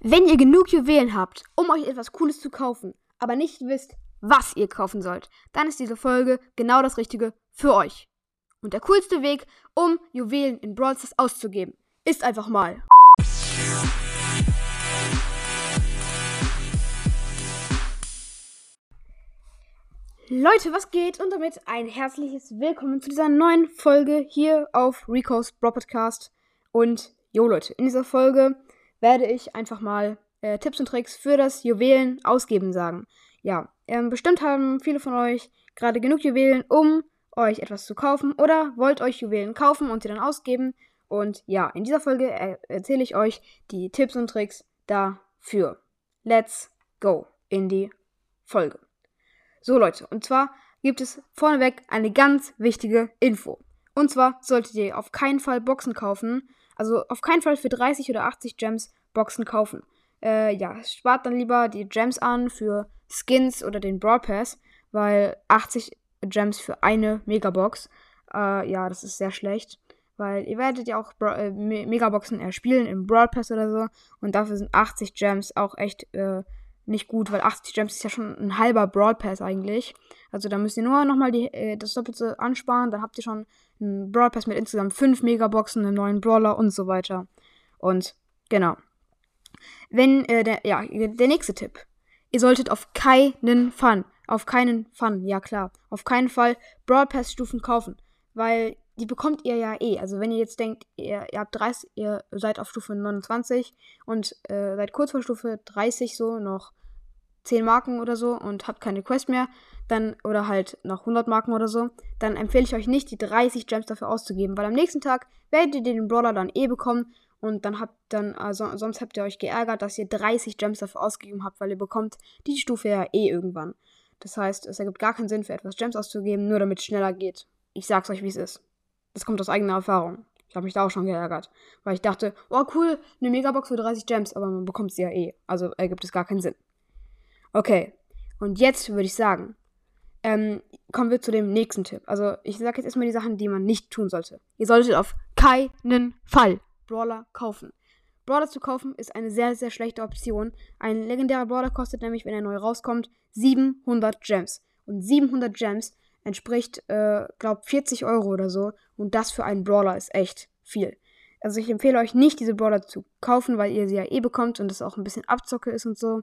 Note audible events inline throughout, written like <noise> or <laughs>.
Wenn ihr genug Juwelen habt, um euch etwas Cooles zu kaufen, aber nicht wisst, was ihr kaufen sollt, dann ist diese Folge genau das Richtige für euch. Und der coolste Weg, um Juwelen in Brawl Stars auszugeben, ist einfach mal. Leute, was geht? Und damit ein herzliches Willkommen zu dieser neuen Folge hier auf Rico's Bro Podcast. Und jo Leute, in dieser Folge werde ich einfach mal äh, Tipps und Tricks für das Juwelen ausgeben sagen. Ja, ähm, bestimmt haben viele von euch gerade genug Juwelen, um euch etwas zu kaufen oder wollt euch Juwelen kaufen und sie dann ausgeben. Und ja, in dieser Folge er erzähle ich euch die Tipps und Tricks dafür. Let's go in die Folge. So Leute, und zwar gibt es vorneweg eine ganz wichtige Info. Und zwar solltet ihr auf keinen Fall Boxen kaufen, also auf keinen Fall für 30 oder 80 Gems Boxen kaufen. Äh, ja, spart dann lieber die Gems an für Skins oder den Brawl Pass, weil 80 Gems für eine Megabox, äh, ja, das ist sehr schlecht. Weil ihr werdet ja auch Bra äh, Megaboxen erspielen im Brawl Pass oder so. Und dafür sind 80 Gems auch echt äh, nicht gut, weil 80 Gems ist ja schon ein halber Brawl Pass eigentlich. Also da müsst ihr nur nochmal äh, das Doppelte ansparen. Dann habt ihr schon einen Brawl Pass mit insgesamt 5 Megaboxen, einen neuen Brawler und so weiter. Und genau. Wenn, äh, der, ja, der nächste Tipp. Ihr solltet auf keinen Fall, auf keinen Fall, ja klar, auf keinen Fall Brawl Pass Stufen kaufen. Weil die bekommt ihr ja eh. Also wenn ihr jetzt denkt, ihr, ihr habt 30, ihr seid auf Stufe 29 und äh, seid kurz vor Stufe 30 so, noch 10 Marken oder so und habt keine Quest mehr, dann, oder halt noch 100 Marken oder so, dann empfehle ich euch nicht, die 30 Gems dafür auszugeben, weil am nächsten Tag werdet ihr den Brawler dann eh bekommen und dann habt dann, also sonst habt ihr euch geärgert, dass ihr 30 Gems dafür ausgegeben habt, weil ihr bekommt die Stufe ja eh irgendwann. Das heißt, es ergibt gar keinen Sinn, für etwas Gems auszugeben, nur damit es schneller geht. Ich sag's euch, wie es ist. Das kommt aus eigener Erfahrung. Ich habe mich da auch schon geärgert. Weil ich dachte, oh cool, eine Megabox für 30 Gems, aber man bekommt sie ja eh. Also ergibt es gar keinen Sinn. Okay. Und jetzt würde ich sagen, ähm, kommen wir zu dem nächsten Tipp. Also ich sage jetzt erstmal die Sachen, die man nicht tun sollte. Ihr solltet auf keinen Fall Brawler kaufen. Brawler zu kaufen ist eine sehr, sehr schlechte Option. Ein legendärer Brawler kostet nämlich, wenn er neu rauskommt, 700 Gems. Und 700 Gems entspricht, äh, glaub, 40 Euro oder so. Und das für einen Brawler ist echt viel. Also ich empfehle euch nicht, diese Brawler zu kaufen, weil ihr sie ja eh bekommt und es auch ein bisschen Abzocke ist und so.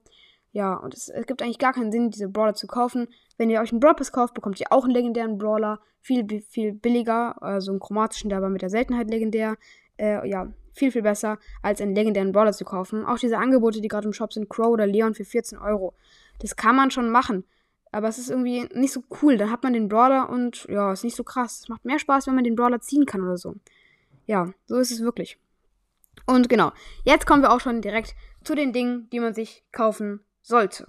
Ja, und es, es, gibt eigentlich gar keinen Sinn, diese Brawler zu kaufen. Wenn ihr euch einen Brawl Pass kauft, bekommt ihr auch einen legendären Brawler. Viel, viel billiger, also einen chromatischen, der aber mit der Seltenheit legendär. Äh, ja, viel, viel besser, als einen legendären Brawler zu kaufen. Auch diese Angebote, die gerade im Shop sind, Crow oder Leon für 14 Euro. Das kann man schon machen. Aber es ist irgendwie nicht so cool. Dann hat man den Brawler und ja, ist nicht so krass. Es macht mehr Spaß, wenn man den Brawler ziehen kann oder so. Ja, so ist es wirklich. Und genau, jetzt kommen wir auch schon direkt zu den Dingen, die man sich kaufen sollte.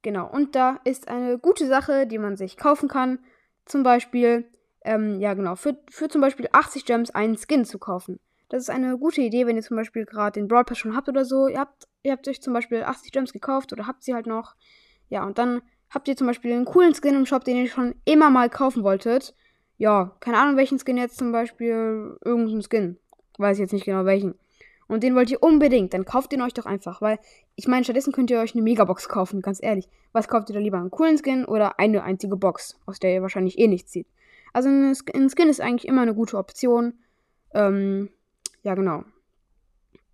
Genau, und da ist eine gute Sache, die man sich kaufen kann. Zum Beispiel, ähm, ja genau, für, für zum Beispiel 80 Gems einen Skin zu kaufen. Das ist eine gute Idee, wenn ihr zum Beispiel gerade den Brawl Pass schon habt oder so. Ihr habt, ihr habt euch zum Beispiel 80 Gems gekauft oder habt sie halt noch. Ja, und dann habt ihr zum Beispiel einen coolen Skin im Shop, den ihr schon immer mal kaufen wolltet. Ja, keine Ahnung welchen Skin jetzt zum Beispiel. Irgendeinen Skin. Weiß jetzt nicht genau welchen. Und den wollt ihr unbedingt. Dann kauft den euch doch einfach. Weil, ich meine, stattdessen könnt ihr euch eine Megabox kaufen, ganz ehrlich. Was kauft ihr da lieber? Einen coolen Skin oder eine einzige Box, aus der ihr wahrscheinlich eh nichts zieht? Also ein Skin ist eigentlich immer eine gute Option. Ähm, ja, genau.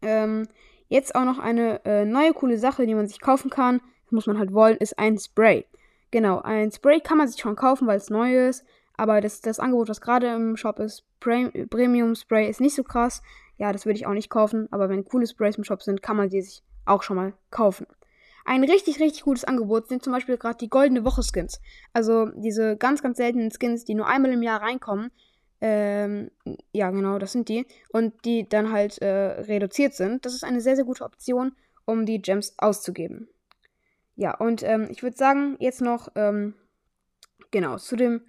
Ähm, jetzt auch noch eine äh, neue coole Sache, die man sich kaufen kann. Das muss man halt wollen, ist ein Spray. Genau, ein Spray kann man sich schon kaufen, weil es neu ist. Aber das, das Angebot, was gerade im Shop ist, Premium Spray, ist nicht so krass. Ja, das würde ich auch nicht kaufen. Aber wenn coole Sprays im Shop sind, kann man die sich auch schon mal kaufen. Ein richtig, richtig gutes Angebot sind zum Beispiel gerade die goldene Woche Skins. Also diese ganz, ganz seltenen Skins, die nur einmal im Jahr reinkommen. Ähm, ja, genau, das sind die. Und die dann halt äh, reduziert sind. Das ist eine sehr, sehr gute Option, um die Gems auszugeben. Ja, und ähm, ich würde sagen, jetzt noch, ähm, genau, zu dem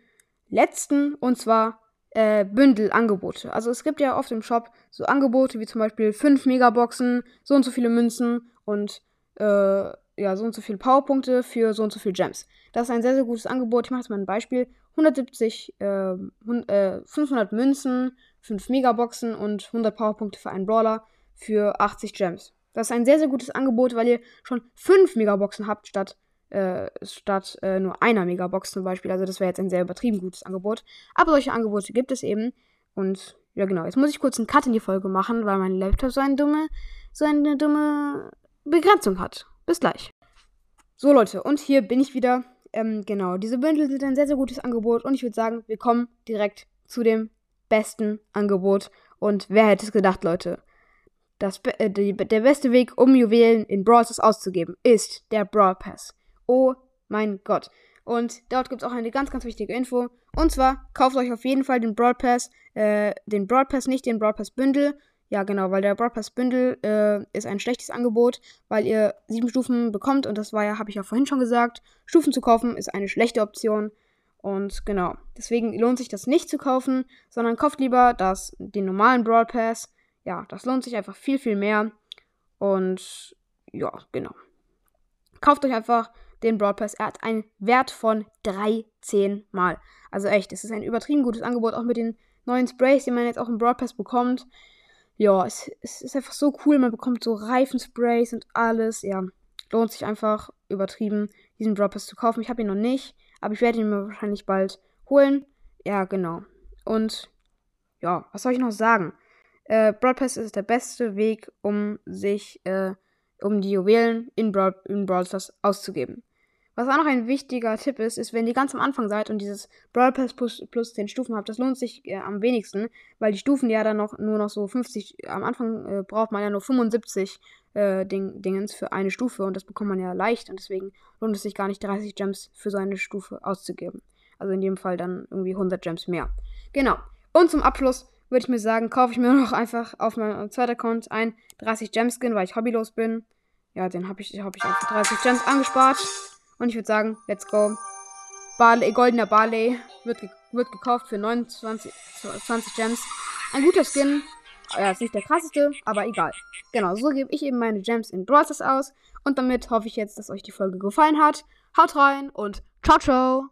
letzten, und zwar äh, Bündelangebote. Also es gibt ja oft im Shop so Angebote wie zum Beispiel 5 Megaboxen, so und so viele Münzen und äh, ja, so und so viele Powerpunkte für so und so viele Gems. Das ist ein sehr, sehr gutes Angebot. Ich mache jetzt mal ein Beispiel. 170, äh, 500 äh, Münzen, 5 Megaboxen und 100 Powerpunkte für einen Brawler für 80 Gems. Das ist ein sehr, sehr gutes Angebot, weil ihr schon 5 Megaboxen habt statt, äh, statt äh, nur einer Megabox zum Beispiel. Also das wäre jetzt ein sehr übertrieben gutes Angebot. Aber solche Angebote gibt es eben. Und ja genau, jetzt muss ich kurz einen Cut in die Folge machen, weil mein Laptop so eine dumme, so eine dumme Begrenzung hat. Bis gleich. So Leute, und hier bin ich wieder. Ähm, genau, diese Bündel sind ein sehr, sehr gutes Angebot und ich würde sagen, wir kommen direkt zu dem besten Angebot. Und wer hätte es gedacht, Leute? Das, äh, die, der beste Weg, um Juwelen in Brawl Stars auszugeben, ist der Brawl Pass. Oh mein Gott. Und dort gibt es auch eine ganz, ganz wichtige Info. Und zwar kauft euch auf jeden Fall den Brawl Pass, äh, den Brawl Pass, nicht den Brawl Pass Bündel. Ja, genau, weil der Brawl Pass Bündel äh, ist ein schlechtes Angebot, weil ihr sieben Stufen bekommt und das war ja, habe ich ja vorhin schon gesagt, Stufen zu kaufen ist eine schlechte Option. Und genau, deswegen lohnt sich das nicht zu kaufen, sondern kauft lieber das, den normalen Brawl Pass. Ja, das lohnt sich einfach viel, viel mehr. Und ja, genau. Kauft euch einfach den Brawl Pass. Er hat einen Wert von 13 Mal. Also echt, es ist ein übertrieben gutes Angebot, auch mit den neuen Sprays, die man jetzt auch im Brawl Pass bekommt. Ja, es, es ist einfach so cool. Man bekommt so Reifensprays und alles. Ja, lohnt sich einfach übertrieben, diesen Brawl Pass zu kaufen. Ich habe ihn noch nicht. Aber ich werde ihn mir wahrscheinlich bald holen. Ja, genau. Und ja, was soll ich noch sagen? Äh, Brawl Pass ist der beste Weg, um sich, äh, um die Juwelen in Brawl, in Brawl Stars auszugeben. Was auch noch ein wichtiger Tipp ist, ist, wenn ihr ganz am Anfang seid und dieses Brawl Pass plus, plus 10 Stufen habt, das lohnt sich äh, am wenigsten, weil die Stufen ja dann noch nur noch so 50, am Anfang äh, braucht man ja nur 75 äh, Ding, Dingens für eine Stufe und das bekommt man ja leicht und deswegen lohnt es sich gar nicht 30 Gems für so eine Stufe auszugeben. Also in dem Fall dann irgendwie 100 Gems mehr. Genau. Und zum Abschluss würde ich mir sagen, kaufe ich mir <laughs> noch einfach auf meinem zweiten Account ein 30 Gems Skin, weil ich hobbylos bin. Ja, den habe ich, hab ich einfach 30 Gems angespart. Und ich würde sagen, let's go. Barley, goldener Barley wird, ge wird gekauft für 29 20 Gems. Ein guter Skin. Ja, ist nicht der krasseste, aber egal. Genau, so gebe ich eben meine Gems in Brawl aus. Und damit hoffe ich jetzt, dass euch die Folge gefallen hat. Haut rein und ciao, ciao.